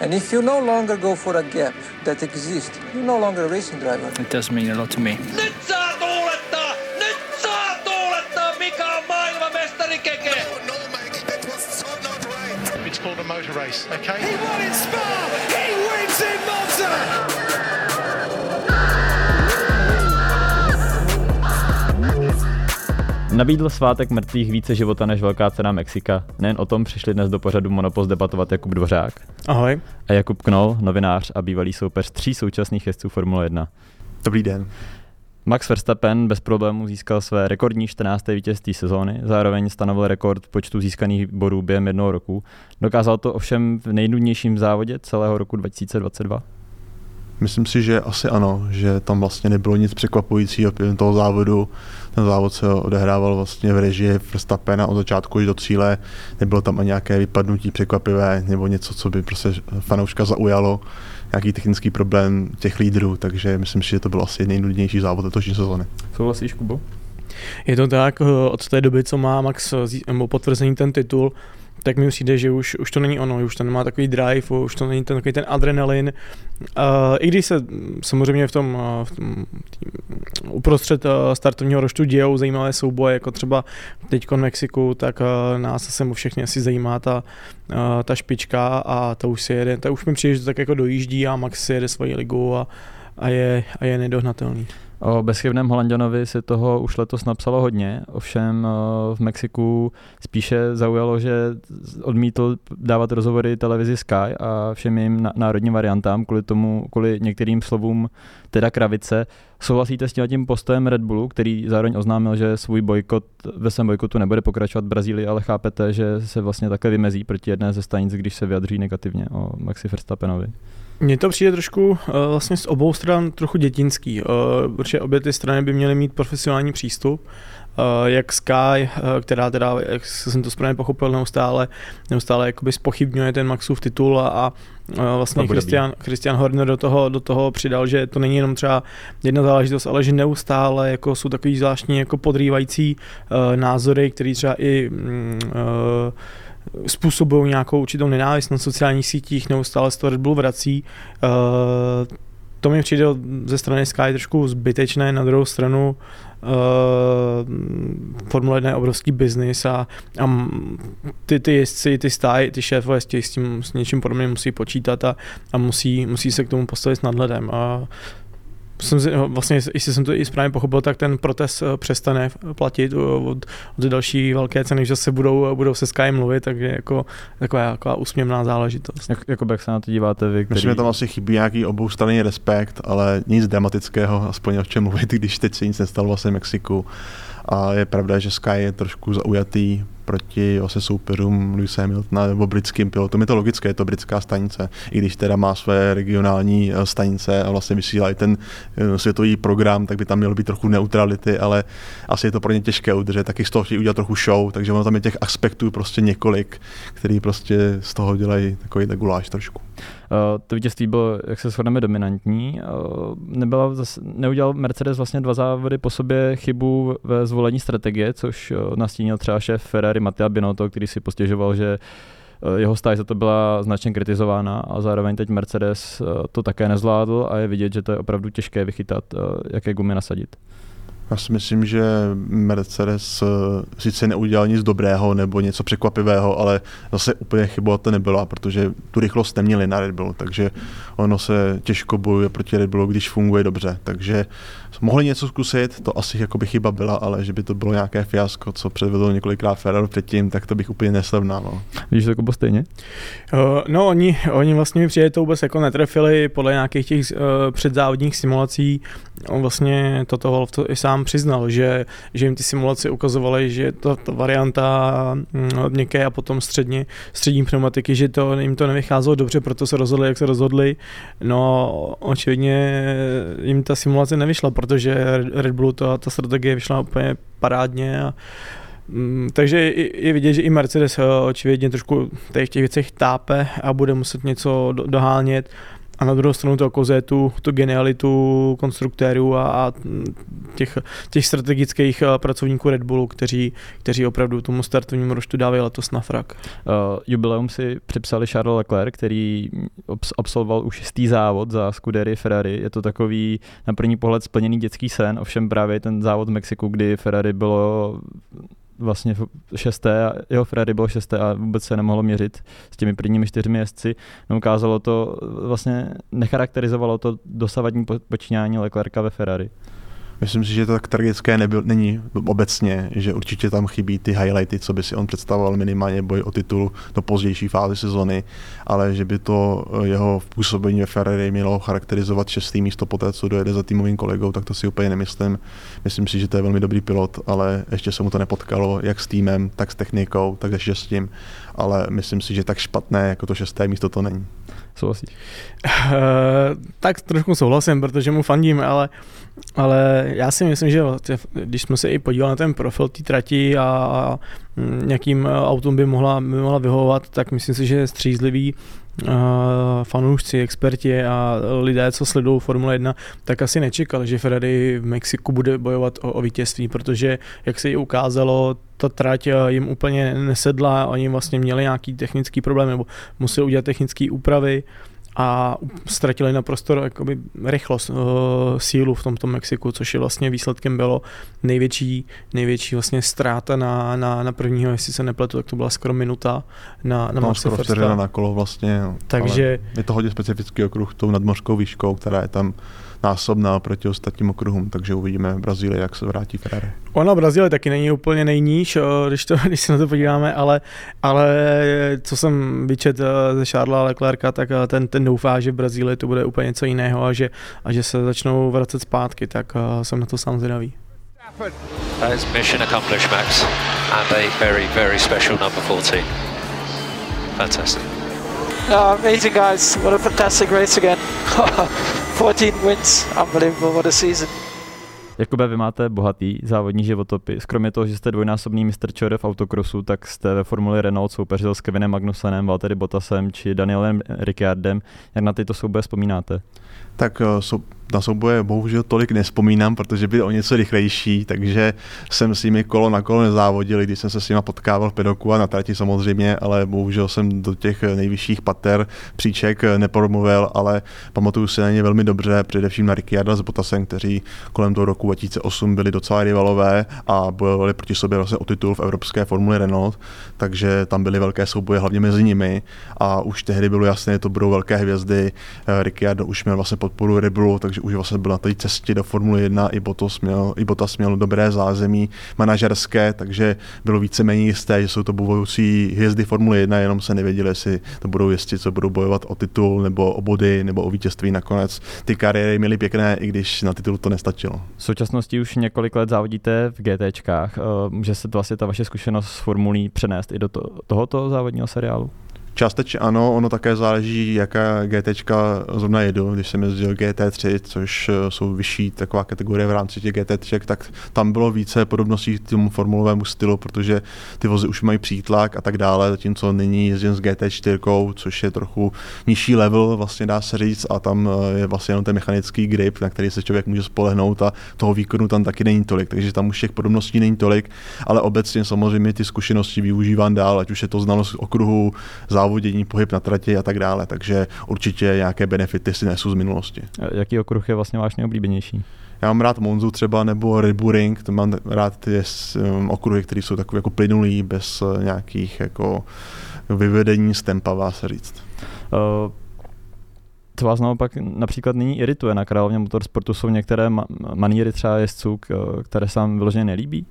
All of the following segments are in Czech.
And if you no longer go for a gap that exists, you're no longer a racing driver. It does mean a lot to me. Nyt saa tuulettaa! Nyt saa tuulettaa! Mikä on maailmanmestari Keke? It's called a motor race, okay? He won in Spa! He wins in Monza! Nabídl svátek mrtvých více života než velká cena Mexika. Nejen o tom přišli dnes do pořadu Monopost debatovat Jakub Dvořák. Ahoj. A Jakub Knol, novinář a bývalý soupeř tří současných jezdců Formule 1. Dobrý den. Max Verstappen bez problémů získal své rekordní 14. vítězství sezóny, zároveň stanovil rekord počtu získaných bodů během jednoho roku. Dokázal to ovšem v nejnudnějším závodě celého roku 2022. Myslím si, že asi ano, že tam vlastně nebylo nic překvapujícího během toho závodu. Ten závod se odehrával vlastně v režii Verstappena od začátku až do cíle. Nebylo tam ani nějaké vypadnutí překvapivé nebo něco, co by prostě fanouška zaujalo. Nějaký technický problém těch lídrů, takže myslím si, že to byl asi nejnudnější závod letošní sezóny. Souhlasíš, Kubo? Je to tak, eh, od té doby, co má Max nebo potvrzený ten titul, tak mi přijde, že už, už to není ono, už to nemá takový drive, už to není ten, takový ten adrenalin. Uh, I když se mm, samozřejmě v tom, uh, v tom tým, uprostřed uh, startovního roštu dějou zajímavé souboje, jako třeba teď v Mexiku, tak uh, nás se mu všechny asi zajímá ta, uh, ta špička a to už si jede, to už mi přijde, že to tak jako dojíždí a Max si jede svoji ligu a, a je, a je nedohnatelný. O bezchybném Holanděnovi si toho už letos napsalo hodně, ovšem v Mexiku spíše zaujalo, že odmítl dávat rozhovory televizi Sky a všem jejím národním variantám kvůli tomu, kvůli některým slovům teda kravice. Souhlasíte s tím, postojem Red Bullu, který zároveň oznámil, že svůj bojkot ve svém bojkotu nebude pokračovat v Brazílii, ale chápete, že se vlastně takhle vymezí proti jedné ze stanic, když se vyjadří negativně o Maxi Verstappenovi? Mně to přijde trošku uh, vlastně z obou stran trochu dětinský, uh, protože obě ty strany by měly mít profesionální přístup. Uh, jak Sky, uh, která teda, jak jsem to správně pochopil, neustále, neustále jakoby spochybňuje ten Maxův titul a, a uh, vlastně Christian, Christian Horner do toho, do toho přidal, že to není jenom třeba jedna záležitost, ale že neustále jako jsou takový zvláštní jako podrývající uh, názory, které třeba i mm, uh, způsobují nějakou určitou nenávist na sociálních sítích, neustále se to Red Bull vrací. Uh, to mi přijde ze strany Sky trošku zbytečné, na druhou stranu uh, Formule 1 je obrovský biznis a, a ty, ty jezdci, ty stáje, ty šéfové s, tím s něčím podobným musí počítat a, a musí, musí se k tomu postavit s nadhledem. A jsem si, vlastně, jestli jsem to i správně pochopil, tak ten protest přestane platit od, od další velké ceny, že se budou, budou se Sky mluvit, takže jako taková, taková úsměvná záležitost. Jak, jako jak se na to díváte vy? Který... Myslím, že tam asi chybí nějaký oboustranný respekt, ale nic dramatického, aspoň o čem mluvit, když teď se nic nestalo vlastně v Mexiku. A je pravda, že Sky je trošku zaujatý proti vlastně soupeřům Luisa Hamiltona nebo britským pilotům. Je to logické, je to britská stanice, i když teda má své regionální stanice a vlastně vysílá i ten světový program, tak by tam mělo být trochu neutrality, ale asi je to pro ně těžké udržet, taky z toho chtějí udělat trochu show, takže ono tam je těch aspektů prostě několik, který prostě z toho dělají takový guláš trošku. Uh, to vítězství bylo, jak se shodneme, dominantní. Uh, nebyla zase, neudělal Mercedes vlastně dva závody po sobě chybu ve zvolení strategie, což uh, nastínil třeba šéf Ferrari Matteo Binotto, který si postěžoval, že jeho stáž za to byla značně kritizována a zároveň teď Mercedes to také nezvládl a je vidět, že to je opravdu těžké vychytat, jaké gumy nasadit. Já si myslím, že Mercedes sice neudělal nic dobrého nebo něco překvapivého, ale zase úplně chyba to nebyla, protože tu rychlost neměli na Red Bull, takže ono se těžko bojuje proti Red Bullu, když funguje dobře. Takže mohli něco zkusit, to asi jakoby chyba byla, ale že by to bylo nějaké fiasko, co předvedlo několikrát Ferrari předtím, tak to bych úplně nesrovnal. No. Vidíš to jako stejně? Uh, no, oni, oni vlastně mi přijde to vůbec jako netrefili podle nějakých těch uh, předzávodních simulací. On vlastně toto to i sám sám přiznal, že, že jim ty simulace ukazovaly, že ta, ta varianta mm, měkké a potom středně, střední pneumatiky, že to, jim to nevycházelo dobře, proto se rozhodli, jak se rozhodli. No, očividně jim ta simulace nevyšla, protože Red Bull ta, ta strategie vyšla úplně parádně a Mm, takže je vidět, že i Mercedes eh, očividně trošku v těch věcech tápe a bude muset něco dohánět. A na druhou stranu to okazuje tu, tu genialitu konstruktérů a, a těch, těch strategických eh, pracovníků Red Bullu, kteří, kteří opravdu tomu startovnímu roštu dávají letos na frak. Uh, jubileum si připsali Charles Leclerc, který absolvoval už šestý závod za Scudery Ferrari. Je to takový na první pohled splněný dětský sen, ovšem právě ten závod v Mexiku, kdy Ferrari bylo vlastně šesté, jeho Ferrari bylo šesté a vůbec se nemohlo měřit s těmi prvními čtyřmi jezdci. No, ukázalo to, vlastně necharakterizovalo to dosavadní počínání Leclerca ve Ferrari. Myslím si, že to tak tragické nebyl, není obecně, že určitě tam chybí ty highlighty, co by si on představoval minimálně boj o titul do pozdější fázy sezony, ale že by to eh, jeho působení ve Ferrari mělo charakterizovat šestý místo poté, co dojede za týmovým kolegou, tak to si úplně nemyslím. Myslím si, že to je velmi dobrý pilot, ale ještě se mu to nepotkalo, jak s týmem, tak s technikou, tak se šestím, ale myslím si, že tak špatné jako to šesté místo to není. Souhlasíš? Uh, tak trošku souhlasím, protože mu fandím, ale ale já si myslím, že když jsme se i podívali na ten profil té trati a nějakým autům by mohla, by mohla vyhovovat, tak myslím si, že je střízlivý fanoušci, experti a lidé, co sledují Formule 1, tak asi nečekali, že Ferrari v Mexiku bude bojovat o, o vítězství, protože jak se i ukázalo, ta trať jim úplně nesedla, oni vlastně měli nějaký technický problém nebo museli udělat technické úpravy, a ztratili naprosto jakoby rychlost, uh, sílu v tomto Mexiku, což je vlastně výsledkem bylo největší, největší vlastně ztráta na, na, na prvního, jestli se nepletu, tak to byla skoro minuta na, na no, skoro na kolo vlastně. Takže... je to hodně specifický okruh tou nadmořskou výškou, která je tam násobná proti ostatním okruhům, takže uvidíme v Brazílii, jak se vrátí Ferrari. Ona Brazílie taky není úplně nejníž, když, to, když se na to podíváme, ale, ale co jsem vyčet eh, ze Charlesa Leclerca, tak eh, ten, ten doufá, že v Brazílii to bude úplně něco jiného a že, a že se začnou vracet zpátky, tak eh, jsem na to sám zvědavý. That is mission accomplished, Max, and a very, very special number 14. Fantastic. Oh, amazing, guys. What a fantastic race again. 14 wins. Unbelievable. What a season. Jakube, vy máte bohatý závodní životopis. Kromě toho, že jste dvojnásobný mistr ČR v autokrosu, tak jste ve Formuli Renault soupeřil s Kevinem Magnusenem, Valtteri Bottasem či Danielem Ricciardem. Jak na tyto souboje vzpomínáte? Tak eh, na souboje bohužel tolik nespomínám, protože byli o něco rychlejší, takže jsem s nimi kolo na kolo nezávodil, když jsem se s nimi potkával v pedoku a na trati samozřejmě, ale bohužel jsem do těch nejvyšších pater příček nepromluvil, ale pamatuju si na ně velmi dobře, především na Ricciarda s Bottasem, kteří kolem toho roku 2008 byli docela rivalové a bojovali proti sobě vlastně o titul v Evropské formuli Renault, takže tam byly velké souboje hlavně mezi nimi a už tehdy bylo jasné, že to budou velké hvězdy. Ricciardo už měl vlastně podporu Red Bullu, takže už vlastně byl na té cestě do Formule 1, i Bottas měl, i Bottas měl dobré zázemí manažerské, takže bylo víceméně jisté, že jsou to budoucí hvězdy Formule 1, jenom se nevěděli, jestli to budou jezdci, co budou bojovat o titul, nebo o body, nebo o vítězství nakonec. Ty kariéry měly pěkné, i když na titul to nestačilo. V současnosti už několik let závodíte v GTčkách. Eh, může se to vlastně ta vaše zkušenost s formulí přenést i do to, tohoto závodního seriálu? Částečně ano, ono také záleží, jaká GT zrovna jedu. Když jsem jezdil GT3, což eh, jsou vyšší taková kategorie v rámci těch GT3, tak tam bylo více podobností k tomu formulovému stylu, protože ty vozy už mají přítlak a tak dále, zatímco nyní jezdím s GT4, což je trochu nižší level, vlastně dá se říct, a tam eh, je vlastně jenom ten mechanický grip, na který se člověk může spolehnout a toho výkonu tam taky není tolik, takže tam už těch podobností není tolik, ale obecně samozřejmě ty zkušenosti využívám dál, ať už je to znalost okruhu, závodění, pohyb na trati a tak dále, takže určitě nějaké benefity si nesu z minulosti. Jaký okruh je vlastně váš nejoblíbenější? Já mám rád Monzu třeba nebo Bull Ring, to mám rád ty um, okruhy, které jsou takové jako plynulý, bez uh, nějakých jako vyvedení z tempa, vás se říct. Uh, co vás naopak například nyní irituje na královně motorsportu, jsou některé maníry třeba jezdců, které se vám vyloženě nelíbí?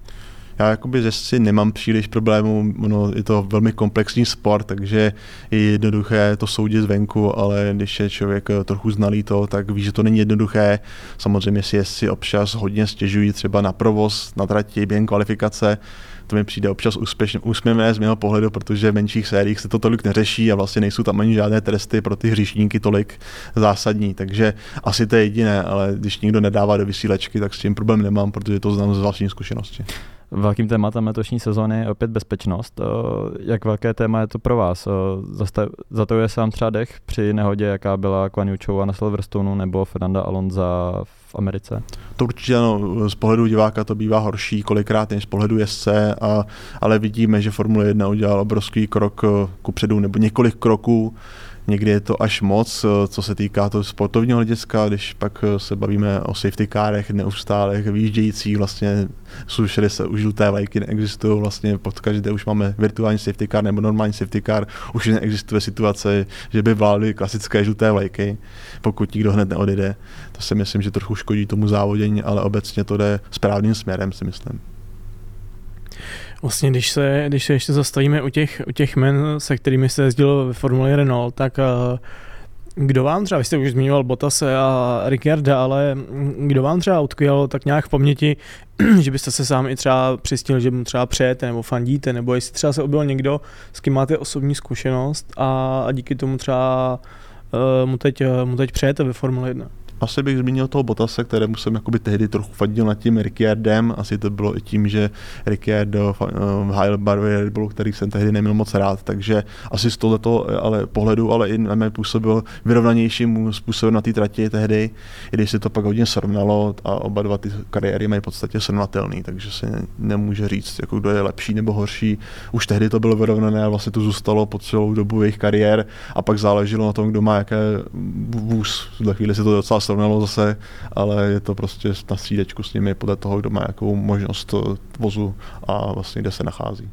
Já jakoby si nemám příliš problémů, ono je to velmi komplexní sport, takže je jednoduché to soudit zvenku, ale když je člověk trochu znalý to, tak ví, že to není jednoduché. Samozřejmě si jezdci občas hodně stěžují třeba na provoz, na trati, během kvalifikace, to mi přijde občas úspěšně, úsměvné z mého pohledu, protože v menších sériích se to tolik neřeší a vlastně nejsou tam ani žádné tresty pro ty hříšníky tolik zásadní. Takže asi to je jediné, ale když někdo nedává do vysílečky, tak s tím problém nemám, protože to znám z vlastní zkušenosti. Velkým tématem letošní sezóny je opět bezpečnost. Eh, jak velké téma je to pro vás? Eh, Zatojuje se vám třeba dech při nehodě, jaká byla Kwan Yuchou na Silverstone nebo Fernanda Alonza v Americe? To určitě ano, z pohledu diváka to bývá horší kolikrát než z pohledu jezdce, a, ale vidíme, že Formule 1 udělal obrovský krok eh, ku předu nebo několik kroků Někdy je to až moc, eh, co se týká toho sportovního hlediska, když pak eh, se bavíme o safety kárech, neustálech, výjíždějících, vlastně jsou se už žluté vlajky neexistují, vlastně pod každé už máme virtuální safety car nebo normální safety car, už neexistuje situace, že by vládly klasické žluté vlajky, pokud nikdo hned neodjede. To si myslím, že trochu škodí tomu závodění, ale obecně to jde správným směrem, si myslím. Vlastně, když se, když se ještě zastavíme u těch, u těch men, se kterými se jezdil ve Formule Renault, tak uh, kdo vám třeba, vy jste už zmiňoval Bottase a Ricciarda, ale kdo vám třeba utkvěl tak nějak v paměti, že byste se sám i třeba přistil, že mu třeba přejete nebo fandíte, nebo jestli třeba se objel někdo, s kým máte osobní zkušenost a, a díky tomu třeba uh, mu, teď, mu teď přejete ve Formule 1? Asi bych zmínil toho Botase, kterému jsem jakoby tehdy trochu fadil nad tím Ricciardem. Asi to bylo i tím, že Ricciardo hájil barvy Red Bullu, který jsem tehdy neměl moc rád, takže asi z tohoto ale pohledu, ale i na mě působil vyrovnanějším způsobem na té trati tehdy, i když se to pak hodně srovnalo a oba dva ty kariéry mají v podstatě srovnatelný, takže se nemůže říct, jako kdo je lepší nebo horší. Už tehdy to bylo vyrovnané a vlastně to zůstalo po celou dobu jejich kariér a pak záleželo na tom, kdo má jaké vůz. V chvíli se to docela zase, ale je to prostě na střídečku s nimi podle toho, kdo má jakou možnost vozu a vlastně kde se nachází.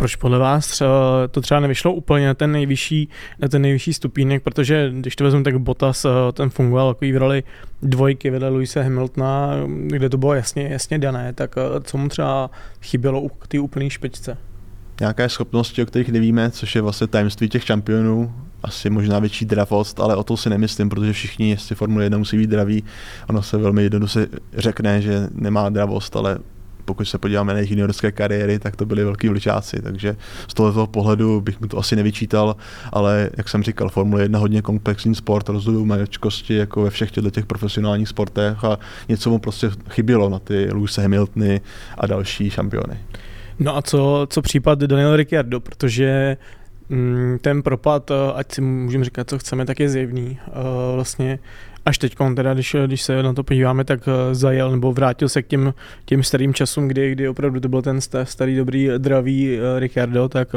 Proč podle vás třeba, to třeba nevyšlo úplně na ten nejvyšší, na ten nejvyšší stupínek, protože když to vezmu, tak Bottas eh, ten fungoval jako v roli dvojky vedle Luise Hamiltona, kde to bylo jasně, jasně dané, tak eh, co mu třeba chybělo u té úplné špičce? Nějaké schopnosti, o kterých nevíme, což je vlastně tajemství těch šampionů, asi možná větší dravost, ale o to si nemyslím, protože všichni, jestli Formule 1 musí být draví, ono se velmi jednoduše řekne, že nemá dravost, ale pokud se podíváme na jejich juniorské kariéry, tak to byli velký vličáci, takže z tohoto pohledu bych mu to asi nevyčítal, ale jak jsem říkal, Formule 1 hodně komplexní sport, rozhodují maličkosti jako ve všech těchto těch profesionálních sportech a něco mu prostě chybělo na ty Lewis Hamiltony a další šampiony. No a co, co případ Daniel Ricciardo, protože ten propad, eh, ať si můžeme říkat, co chceme, tak je zjevný. Eh, vlastně až teď, teda, když, když se na to podíváme, tak eh, zajel nebo vrátil se k těm, těm starým časům, kdy, kdy opravdu to byl ten starý, dobrý, dravý Ricardo, tak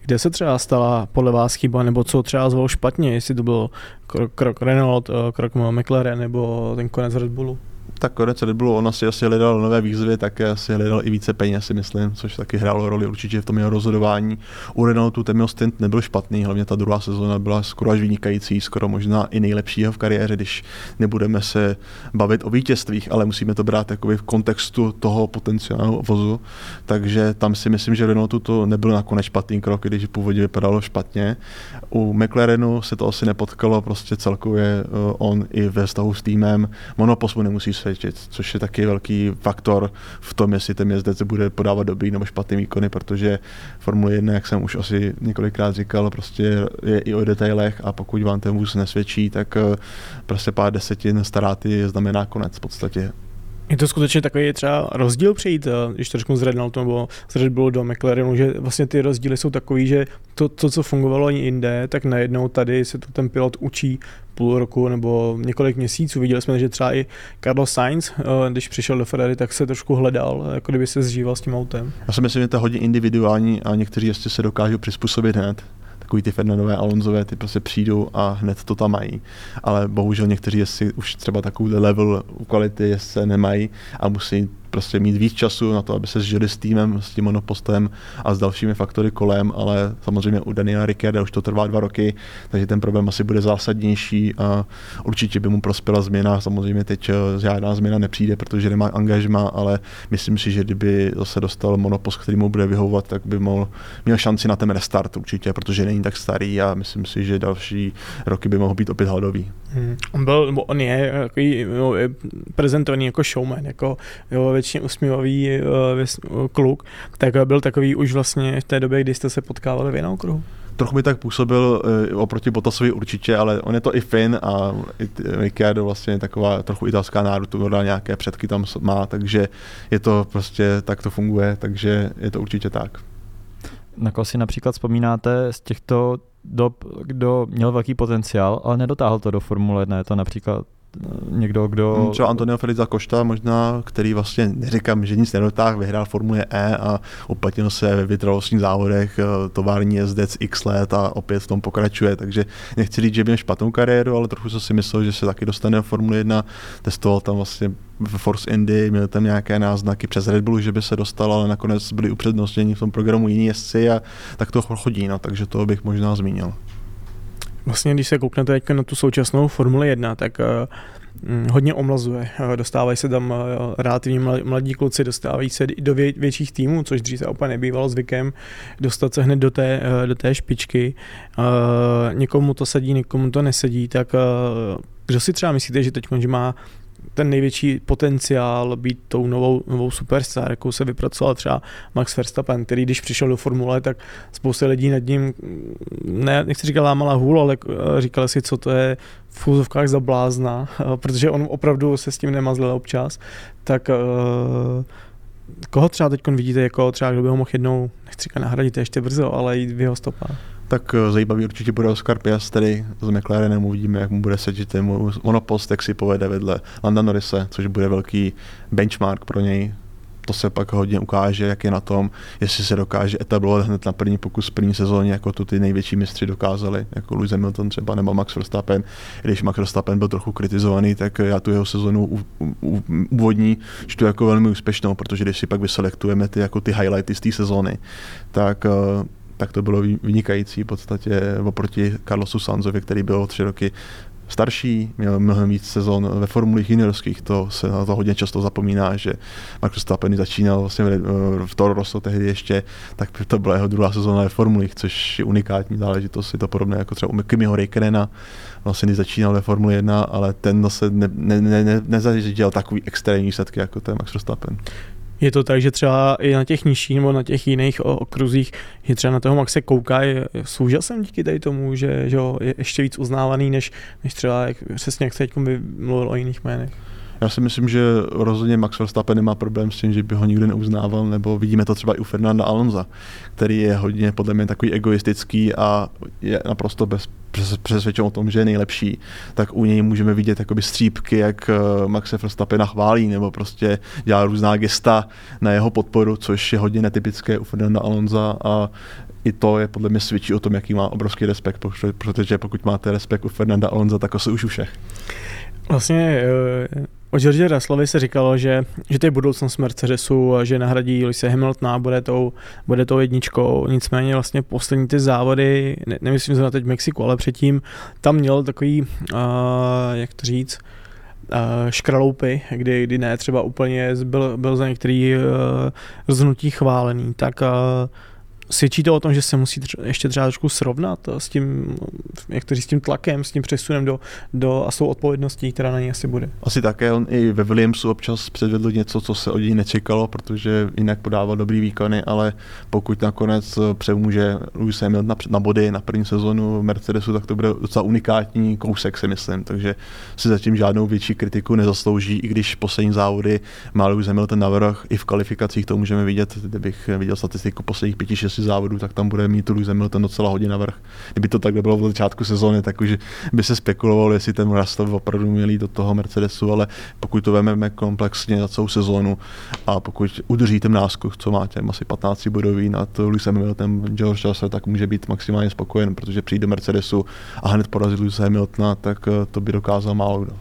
kde se třeba stala podle vás chyba, nebo co třeba zvolil špatně, jestli to byl krok, krok Renault, krok McLaren nebo ten konec Red Bullu? Tak konec Bullu, on asi, asi hledal nové výzvy, tak asi hledal i více peněz, si myslím, což taky hrálo roli určitě v tom jeho rozhodování. U Renaultu ten jeho stint nebyl špatný, hlavně ta druhá sezóna byla skoro až vynikající, skoro možná i nejlepšího v kariéře, když nebudeme se bavit o vítězstvích, ale musíme to brát v kontextu toho potenciálního vozu. Takže tam si myslím, že Renaultu to nebyl nakonec špatný krok, když původně vypadalo špatně. U McLarenu se to asi nepotkalo, prostě celkově eh, on i ve vztahu s týmem monopost nemusí světit, což je taky velký faktor v tom, jestli ten jezdec bude podávat dobrý nebo špatný výkony, protože Formule 1, jak jsem už asi několikrát říkal, prostě je i o detailech a pokud vám ten vůz nesvědčí, tak eh, prostě pár desetin staráty znamená konec v podstatě. Je to skutečně takový třeba rozdíl přejít, eh, když to řeknu z Renaultu nebo z Red Bullu do McLarenu, že vlastně ty rozdíly jsou takový, že to, to, co fungovalo ani jinde, tak najednou tady se to ten pilot učí půl roku nebo několik měsíců. Viděli jsme, že třeba i Carlos Sainz, eh, když přišel do Ferrari, tak se trošku hledal, jako kdyby se zžíval s tím autem. Já si myslím, že to je hodně individuální a někteří ještě se dokážou přizpůsobit hned takový ty Fernandové, Alonzové, ty prostě přijdou a hned to tam mají. Ale bohužel někteří jestli už třeba takový level kvality se nemají a musí prostě mít víc času na to, aby se zžili s týmem, s tím monopostem a s dalšími faktory kolem, ale samozřejmě u Daniela Ricciarda už to trvá dva roky, takže ten problém asi bude zásadnější a určitě by mu prospěla změna. Samozřejmě teď eh, žádná změna nepřijde, protože nemá angažma, ale myslím si, že kdyby zase dostal monopost, který mu bude vyhovovat, tak by mohl, měl šanci na ten restart určitě, protože není tak starý a myslím si, že další roky by mohl být opět hladový. Hmm. On byl, nebo on je takový no, je prezentovaný jako showman, jako jo, většině usmívavý uh, kluk, tak byl takový už vlastně v té době, kdy jste se potkávali v jinou kruhu. Trochu mi tak působil uh, oproti Botasovi určitě, ale on je to i Finn a i Ricciardo vlastně taková trochu italská národů, nějaké předky tam má, takže je to prostě, tak to funguje, takže je to určitě tak. Na koho si například vzpomínáte z těchto dob, kdo měl velký potenciál, ale nedotáhl to do Formule 1. Je to například někdo, kdo... Hmm, třeba Antonio Feliza Košta možná, který vlastně, neříkám, že nic nedotáhl, vyhrál Formule E a uplatnil se ve vytrvalostních závodech, eh, tovární jezdec x let a opět v tom pokračuje, takže nechci říct, že měl špatnou kariéru, ale trochu jsem si myslel, že se taky dostane do Formule 1, testoval tam vlastně v Force Indy, měl tam nějaké náznaky přes Red Bull, že by se dostal, ale nakonec byli upřednostněni v tom programu jiní jezdci a tak to chodí, no, takže to bych možná zmínil. Vlastně, když se kouknete teď na tu současnou Formule 1, tak uh, hodně omlazuje. Uh, dostávají se tam uh, relativně mladí kluci, dostávají se do vě, větších týmů, což dřív se úplně nebývalo zvykem, dostat se hned do té, do té špičky. Někomu to sedí, někomu to nesedí, tak kdo si třeba myslíte, že teď že má ten největší potenciál být tou novou, novou superstar, jakou se vypracoval třeba Max Verstappen, který když přišel do formule, tak spousta lidí nad ním, ne, nechci říkat lámala hůl, ale eh, říkali si, co to je v fúzovkách za blázna, eh, protože on opravdu se s tím nemazlil občas, tak uh, koho třeba teď vidíte jako třeba, kdo by ho mohl jednou, nechci říkat nahradit, ještě brzo, ale jít v jeho stopách? Tak eh, zajímavý určitě bude Oscar Piastri z McLarenem, uvidíme, jak mu bude sedět ten monopost, jak si povede vedle Landa Norrise, což bude velký benchmark pro něj. To se pak hodně ukáže, jak je na tom, jestli se dokáže etablovat hned na první pokus v první sezóně, jako tu ty největší mistři dokázali, jako Lewis Hamilton třeba nebo Max Verstappen. Když Max Verstappen byl trochu kritizovaný, tak já tu jeho sezonu úvodní čtu jako velmi úspěšnou, protože když si pak vyselektujeme ty, jako ty highlighty z té sezóny, tak eh, tak to bylo vynikající v podstatě oproti Carlosu Sanzovi, který byl tři roky starší, měl mnohem víc sezon ve formulích juniorských, to se na to hodně často zapomíná, že Max Verstappen začínal vlastně v Toro Rosso tehdy ještě, tak to byla jeho druhá sezóna ve formulích, což je unikátní záležitost, je to podobné jako třeba u Kimiho Räikkönena, vlastně začínal ve Formule 1, ale ten zase ne, ne, ne, ne, nezažil takový extrémní výsledky jako ten Max Verstappen. Je to tak, že třeba i na těch nižších nebo na těch jiných okruzích je třeba na toho Maxe kouká, je s úžasem díky tady tomu, že, že je ještě víc uznávaný, než, než třeba jak, přesně jak se teď mluvil o jiných jménech. Já si myslím, že rozhodně Max Verstappen nemá problém s tím, že by ho nikdo neuznával, nebo vidíme to třeba i u Fernanda Alonza, který je hodně podle mě takový egoistický a je naprosto bez, přesvědčen o tom, že je nejlepší, tak u něj můžeme vidět jakoby střípky, jak eh, Maxe Verstappena chválí, nebo prostě dělá různá gesta na jeho podporu, což je hodně netypické u Fernanda Alonza a i to je podle mě svědčí o tom, jaký má obrovský respekt, protože pokud máte respekt u Fernanda Alonza, tak asi už u všech. Vlastně eh, O George Russellovi se říkalo, že, že to je budoucnost Mercedesu a že nahradí Lise Hamiltona a bude tou, bude tou jedničkou. Nicméně vlastně poslední ty závody, ne, nemyslím zrovna teď v Mexiku, ale předtím tam měl takový, uh, jak to říct, uh, škraloupy, kdy, kdy ne třeba úplně byl, byl za některý uh, rozhodnutí chválený, tak uh, svědčí to o tom, že se musí ještě třeba trošku srovnat s tím, jak to říct, s tím tlakem, s tím přesunem do, do a s tou odpovědností, která na něj asi bude. Asi také, on i ve Williamsu občas předvedl něco, co se od něj nečekalo, protože jinak podával dobrý výkony, ale pokud nakonec přemůže Lewis Hamilton na, na body na první sezonu Mercedesu, tak to bude docela unikátní kousek, si myslím, takže si zatím žádnou větší kritiku nezaslouží, i když poslední závody má Lewis Hamilton navrh, i v kvalifikacích to můžeme vidět, kdybych viděl statistiku posledních pěti, šesti závodů, tak tam bude mít Lewis Hamilton docela hodně navrh. Kdyby to takhle bylo v začátku sezóny, tak už by se spekulovalo, jestli ten Russell opravdu měl do toho Mercedesu, ale pokud to vezmeme komplexně za celou sezónu a pokud udrží ten náskok, co má těm asi 15 bodový nad Lewisem Hamiltonem George Russell, tak může být maximálně spokojen, protože přijde do Mercedesu a hned porazit Lewis Hamiltona, tak eh, to by dokázal málo kdo.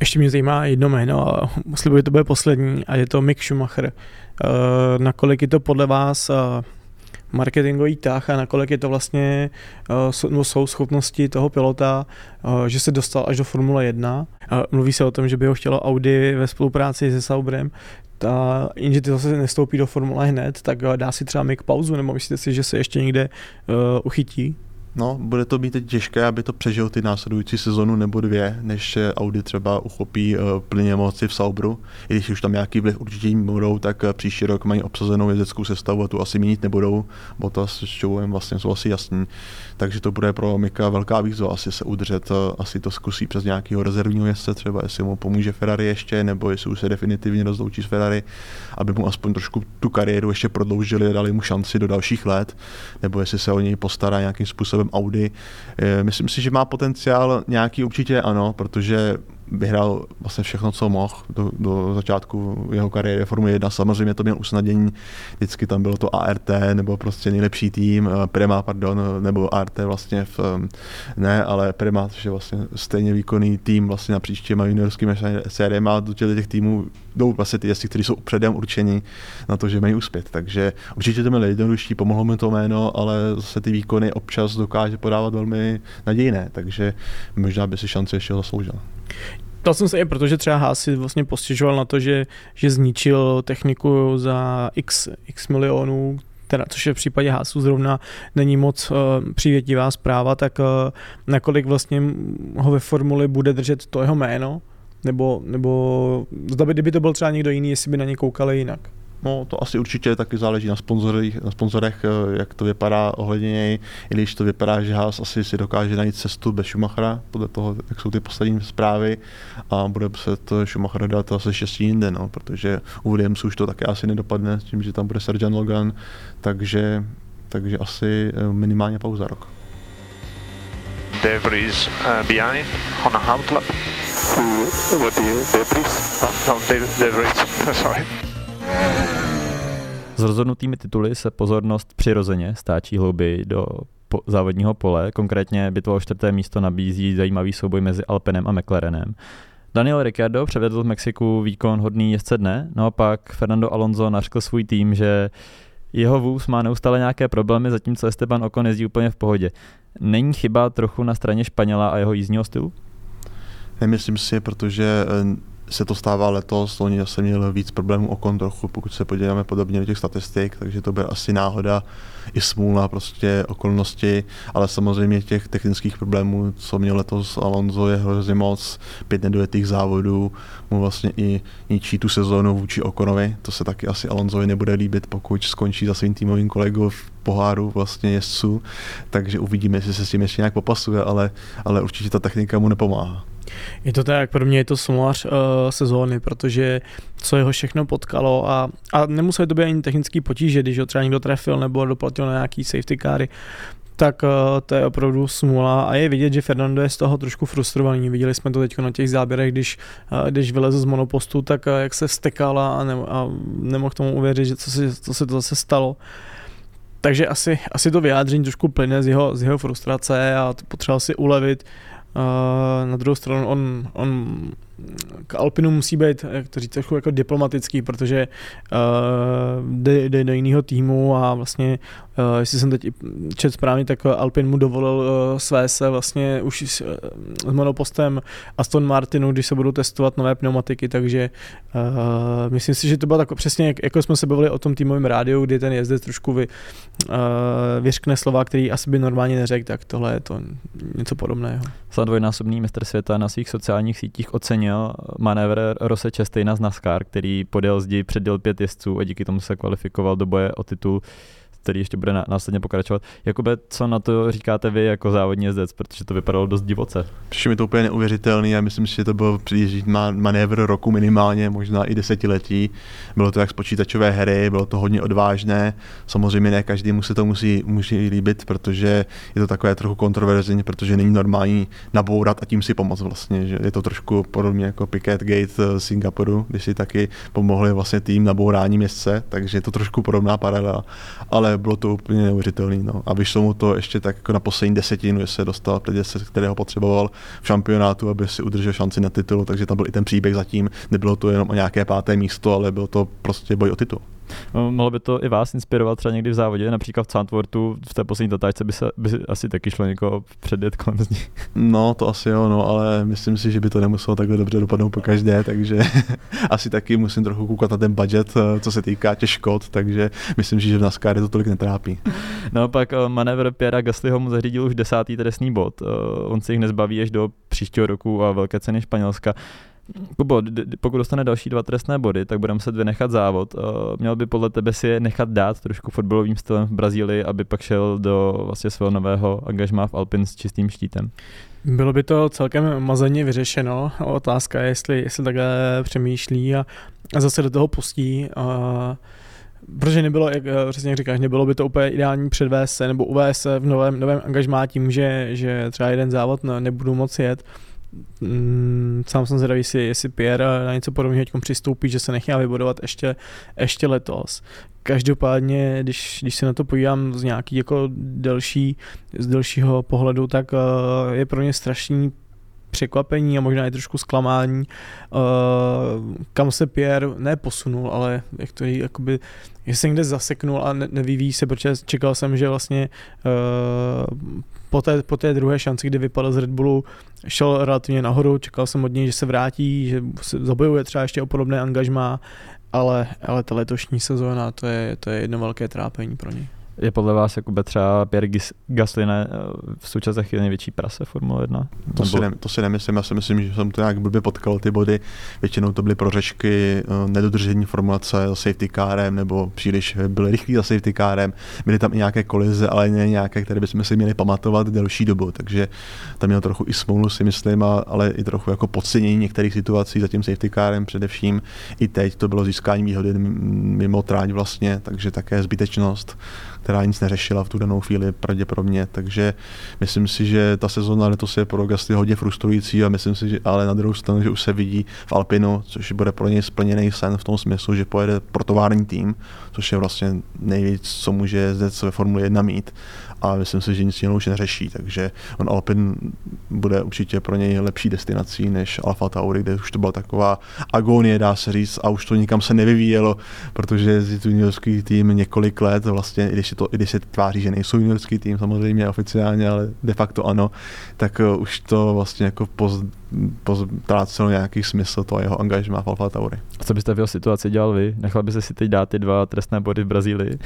Ještě mě zajímá jedno jméno a slibuji, že to bude poslední a je to Mick Schumacher. Uh, nakolik je to podle vás uh, marketingový tah a nakolik je to vlastně no, jsou schopnosti toho pilota, uh, že se dostal až do Formule 1. Uh, mluví se o tom, že by ho chtělo Audi ve spolupráci se Saubrem, ta, jenže ty zase nestoupí do Formule hned, tak dá si třeba Mick pauzu, nebo myslíte si, že se ještě někde uh, uchytí? No, bude to být teď těžké, aby to přežil ty následující sezonu nebo dvě, než Audi třeba uchopí uh, plně moci v Saubru. I když už tam nějaký vliv určitě budou, tak uh, příští rok mají obsazenou jezdeckou sestavu a tu asi měnit nebudou. Bottas s Čouem vlastně jsou asi jasní. Takže to bude pro Mika velká výzva asi se udržet. Uh, asi to zkusí přes nějakého rezervního jezdce, třeba jestli mu pomůže Ferrari ještě, nebo jestli už se definitivně rozloučí s Ferrari, aby mu aspoň trošku tu kariéru ještě prodloužili a dali mu šanci do dalších let, nebo jestli se o něj postará nějakým způsobem Audi. Myslím si, že má potenciál nějaký určitě ano, protože vyhrál vlastně všechno, co mohl do, do začátku jeho kariéry Formule 1. Samozřejmě to měl usnadění, vždycky tam bylo to ART, nebo prostě nejlepší tým, eh, Prima, pardon, nebo ART vlastně v, eh, ne, ale Prima, což je vlastně stejně výkonný tým vlastně na příště mají juniorskými sériemi a do těch týmů jdou vlastně ty jezdci, kteří jsou předem určeni na to, že mají uspět. Takže určitě to mělo jednodušší, pomohlo mi to jméno, ale zase ty výkony občas dokáže podávat velmi nadějné, takže možná by si šanci ještě zasloužil. Ptal jsem se i proto, že třeba Haas si vlastně postěžoval na to, že, že zničil techniku za x, x milionů, teda, což je v případě Haasu zrovna není moc uh, přívětivá zpráva, tak uh, nakolik vlastně ho ve formuli bude držet to jeho jméno, nebo, nebo zda by, kdyby to byl třeba někdo jiný, jestli by na ně koukali jinak. No, to asi určitě taky záleží na sponzorech, na sponzorech, eh, jak to vypadá ohledně něj, i když to vypadá, že Haas asi si dokáže najít cestu bez Schumachera, podle toho, jak jsou ty poslední zprávy a bude se to Schumacher dát asi štěstí jinde, no, protože u Williamsu už to také asi nedopadne s tím, že tam bude Sergeant Logan, takže, takže asi eh, minimálně pauza rok. De Vries uh, behind on a hard lap. What the De Vries? Oh, no, De, de Vries, sorry. S rozhodnutými tituly se pozornost přirozeně stáčí hlouběji do po- závodního pole, konkrétně bitva o čtvrté místo nabízí zajímavý souboj mezi Alpenem a McLarenem. Daniel Ricciardo převedl v Mexiku výkon hodný jezdce dne, naopak Fernando Alonso nařkl svůj tým, že jeho vůz má neustále nějaké problémy, zatímco Esteban Ocon jezdí úplně v pohodě. Není chyba trochu na straně Španěla a jeho jízdního stylu? Nemyslím si, protože eh, se to stává letos, oni zase měli víc problémů okon trochu, pokud se podíváme podobně do těch statistik, takže to bude asi náhoda i smůla prostě okolnosti, ale samozřejmě těch technických problémů, co měl letos Alonso, je hrozně moc, pět nedojetých závodů, mu vlastně i ničí tu sezónu vůči Okonovi, to se taky asi Alonsovi nebude líbit, pokud skončí za svým týmovým kolegou v poháru vlastně jezdců, takže uvidíme, jestli se s tím ještě nějak popasuje, ale, ale určitě ta technika mu nepomáhá. Je to tak, pro mě je to smolař uh, sezóny, protože co jeho všechno potkalo a, a nemuseli to být ani technický potíže, když ho třeba někdo trefil nebo doplatil na nějaký safety cary, tak uh, to je opravdu smůla a je vidět, že Fernando je z toho trošku frustrovaný. Viděli jsme to teď na těch záběrech, když, uh, když vylezl z monopostu, tak uh, jak se stekala a, ne, a nemohl tomu uvěřit, že co, si, co se to zase stalo. Takže asi, asi to vyjádření trošku plyne z jeho, z jeho frustrace a potřeboval si ulevit. Uh, na druhou stranu on, on k Alpinu musí být, jak to říct, trochu jako diplomatický, protože uh, jde, jde do jiného týmu a vlastně, uh, jestli jsem teď čet správně, tak Alpin mu dovolil uh, své se vlastně už s, uh, s monopostem Aston Martinu, když se budou testovat nové pneumatiky, takže uh, myslím si, že to bylo tak přesně, jak, jako jsme se bavili o tom týmovém rádiu, kdy ten jezdec trošku vy, uh, vyřkne slova, který asi by normálně neřekl, tak tohle je to něco podobného. Za dvojnásobný mistr světa na svých sociálních sítích ocenil zmínil manévr Rose Chastain z NASCAR, který podjel zdi, předjel pět jezdců a díky tomu se kvalifikoval do boje o titul který ještě bude následně pokračovat. Jakube, co na to říkáte vy jako závodní jezdec, protože to vypadalo dost divoce? Přišlo mi to úplně neuvěřitelný a myslím si, že to byl manévr roku minimálně, možná i desetiletí. Bylo to jak z počítačové hry, bylo to hodně odvážné. Samozřejmě ne každý se to musí, musí líbit, protože je to takové trochu kontroverzní, protože není normální nabourat a tím si pomoct vlastně. Že je to trošku podobně jako Picket Gate Singapuru, když si taky pomohli vlastně tým nabourání městce, takže je to trošku podobná paralela. Ale bylo to úplně neuvěřitelné. No. A vyšlo mu to ještě tak jako na poslední desetinu, že se dostal před 10, kterého potřeboval v šampionátu, aby si udržel šanci na titul, takže tam byl i ten příběh zatím. Nebylo to jenom o nějaké páté místo, ale bylo to prostě boj o titul. No, mohlo by to i vás inspirovat třeba někdy v závodě, například v Sandwortu v té poslední tatáčce by, se, by asi taky šlo někoho předjet kolem z nich. No, to asi jo, no, ale myslím si, že by to nemuselo takhle dobře dopadnout po každé, takže asi taky musím trochu koukat na ten budget, eh, co se týká těch škod, takže myslím si, že v NASCAR to tolik netrápí. No pak eh, manévr Piera Gaslyho mu zařídil už desátý trestný bod. Eh, on se jich nezbaví až do příštího roku a velké ceny Španělska. Kubo, pokud dostane další dva trestné body, tak bude muset vynechat závod. Uh, měl by podle tebe si je nechat dát trošku fotbalovým stylem v Brazílii, aby pak šel do vlastně svého nového angažmá v Alpin s čistým štítem? Bylo by to celkem mazeně vyřešeno. Otázka je, jestli, jestli takhle přemýšlí a, a zase do toho pustí. Uh, protože nebylo, jak přesně říkáš, nebylo by to úplně ideální předvést se nebo uvést se v novém, novém angažmá tím, že, že třeba jeden závod nebudu moci jet. Mm, sám jsem zvědavý, jestli, jestli Pierre na něco podobného přistoupí, že se nechá vybudovat ještě, ještě letos. Každopádně, když, když se na to podívám z nějaký jako delší, z delšího pohledu, tak uh, je pro mě strašný překvapení a možná i trošku zklamání, uh, kam se Pierre ne posunul, ale jak to je, jakoby, že se někde zaseknul a ne, nevyvíjí se, protože čekal jsem, že vlastně uh, po té, po té druhé šanci, kdy vypadl z Red Bullu, šel relativně nahoru, čekal jsem od něj, že se vrátí, že se zabojuje třeba ještě o podobné angažmá, ale, ale ta letošní sezóna, to je, to je jedno velké trápení pro něj. Je podle vás jako třeba Pierre Gasly ne, eh, v současné chvíli největší prase Formule 1? To, Nebo... si ne, to si nemyslím, já si myslím, že jsem to nějak blbě potkal ty body. Většinou to byly prořečky, eh, nedodržení formulace za safety carem, nebo příliš byly rychlí za safety carem. Byly tam i nějaké kolize, ale ne nějaké, které bychom si měli pamatovat delší dobu. Takže tam měl trochu i smůlu, si myslím, a, ale i trochu jako podcenění některých situací za tím safety carem především. I teď to bylo získání výhody mimo tráť vlastně, takže také zbytečnost která nic neřešila v tu danou chvíli pravděpodobně, takže myslím si, že ta sezóna letos je pro Gasly hodně frustrující a myslím si, že ale na druhou stranu, že už se vidí v Alpinu, což bude pro něj splněný sen v tom smyslu, že pojede pro tovární tým, což je vlastně nejvíc, co může jezdec ve Formule 1 mít a myslím si, že nic jiného už neřeší, takže on Alpin bude určitě pro něj lepší destinací než Alfa Tauri, kde už to byla taková agonie, dá se říct, a už to nikam se nevyvíjelo, protože je juniorský tým několik let, vlastně, i když, to, i když se tváří, že nejsou juniorský tým samozřejmě oficiálně, ale de facto ano, tak uh, už to vlastně jako poz, poztrácelo nějaký smysl to jeho angažmá v Alfa Tauri. Co byste v jeho situaci dělal vy? Nechal byste si teď dát ty dva trestné body v Brazílii?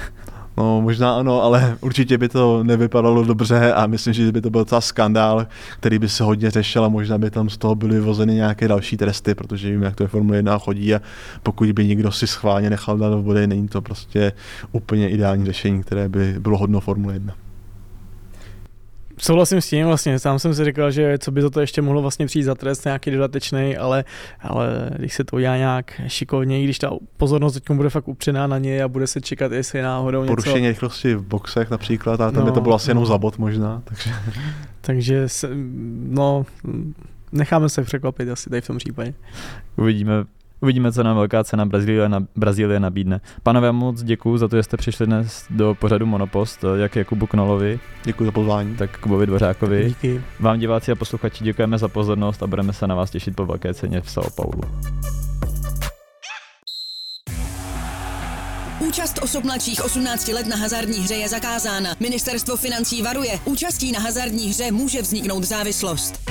No možná ano, ale určitě by to nevypadalo dobře a myslím, že by to byl docela skandál, který by se hodně řešil a možná by tam z toho byly vyvozeny nějaké další tresty, protože vím, jak to je Formule 1 chodí a pokud by někdo si schválně nechal dát do vody, není to prostě úplně ideální řešení, které by bylo hodno Formule 1 souhlasím s tím vlastně, sám jsem si říkal, že co by to ještě mohlo vlastně přijít za trest nějaký dodatečný, ale, ale když se to udělá nějak šikovně, když ta pozornost teď bude fakt upřená na něj a bude se čekat, jestli náhodou Porušení něco... rychlosti v boxech například, a tam no, by to bylo asi jenom za bod možná. Takže, takže se, no, necháme se překvapit asi tady v tom případě. Uvidíme, Uvidíme, co nám velká cena Brazílie, na, Brazílie nabídne. Panové, moc děkuji za to, že jste přišli dnes do pořadu Monopost, jak Jakubu Knolovi. Děkuji za pozvání. Tak Kubovi Dvořákovi. Díky. Vám diváci a posluchači děkujeme za pozornost a budeme se na vás těšit po velké ceně v São Paulo. Účast osob mladších 18 let na hazardní hře je zakázána. Ministerstvo financí varuje. Účastí na hazardní hře může vzniknout závislost.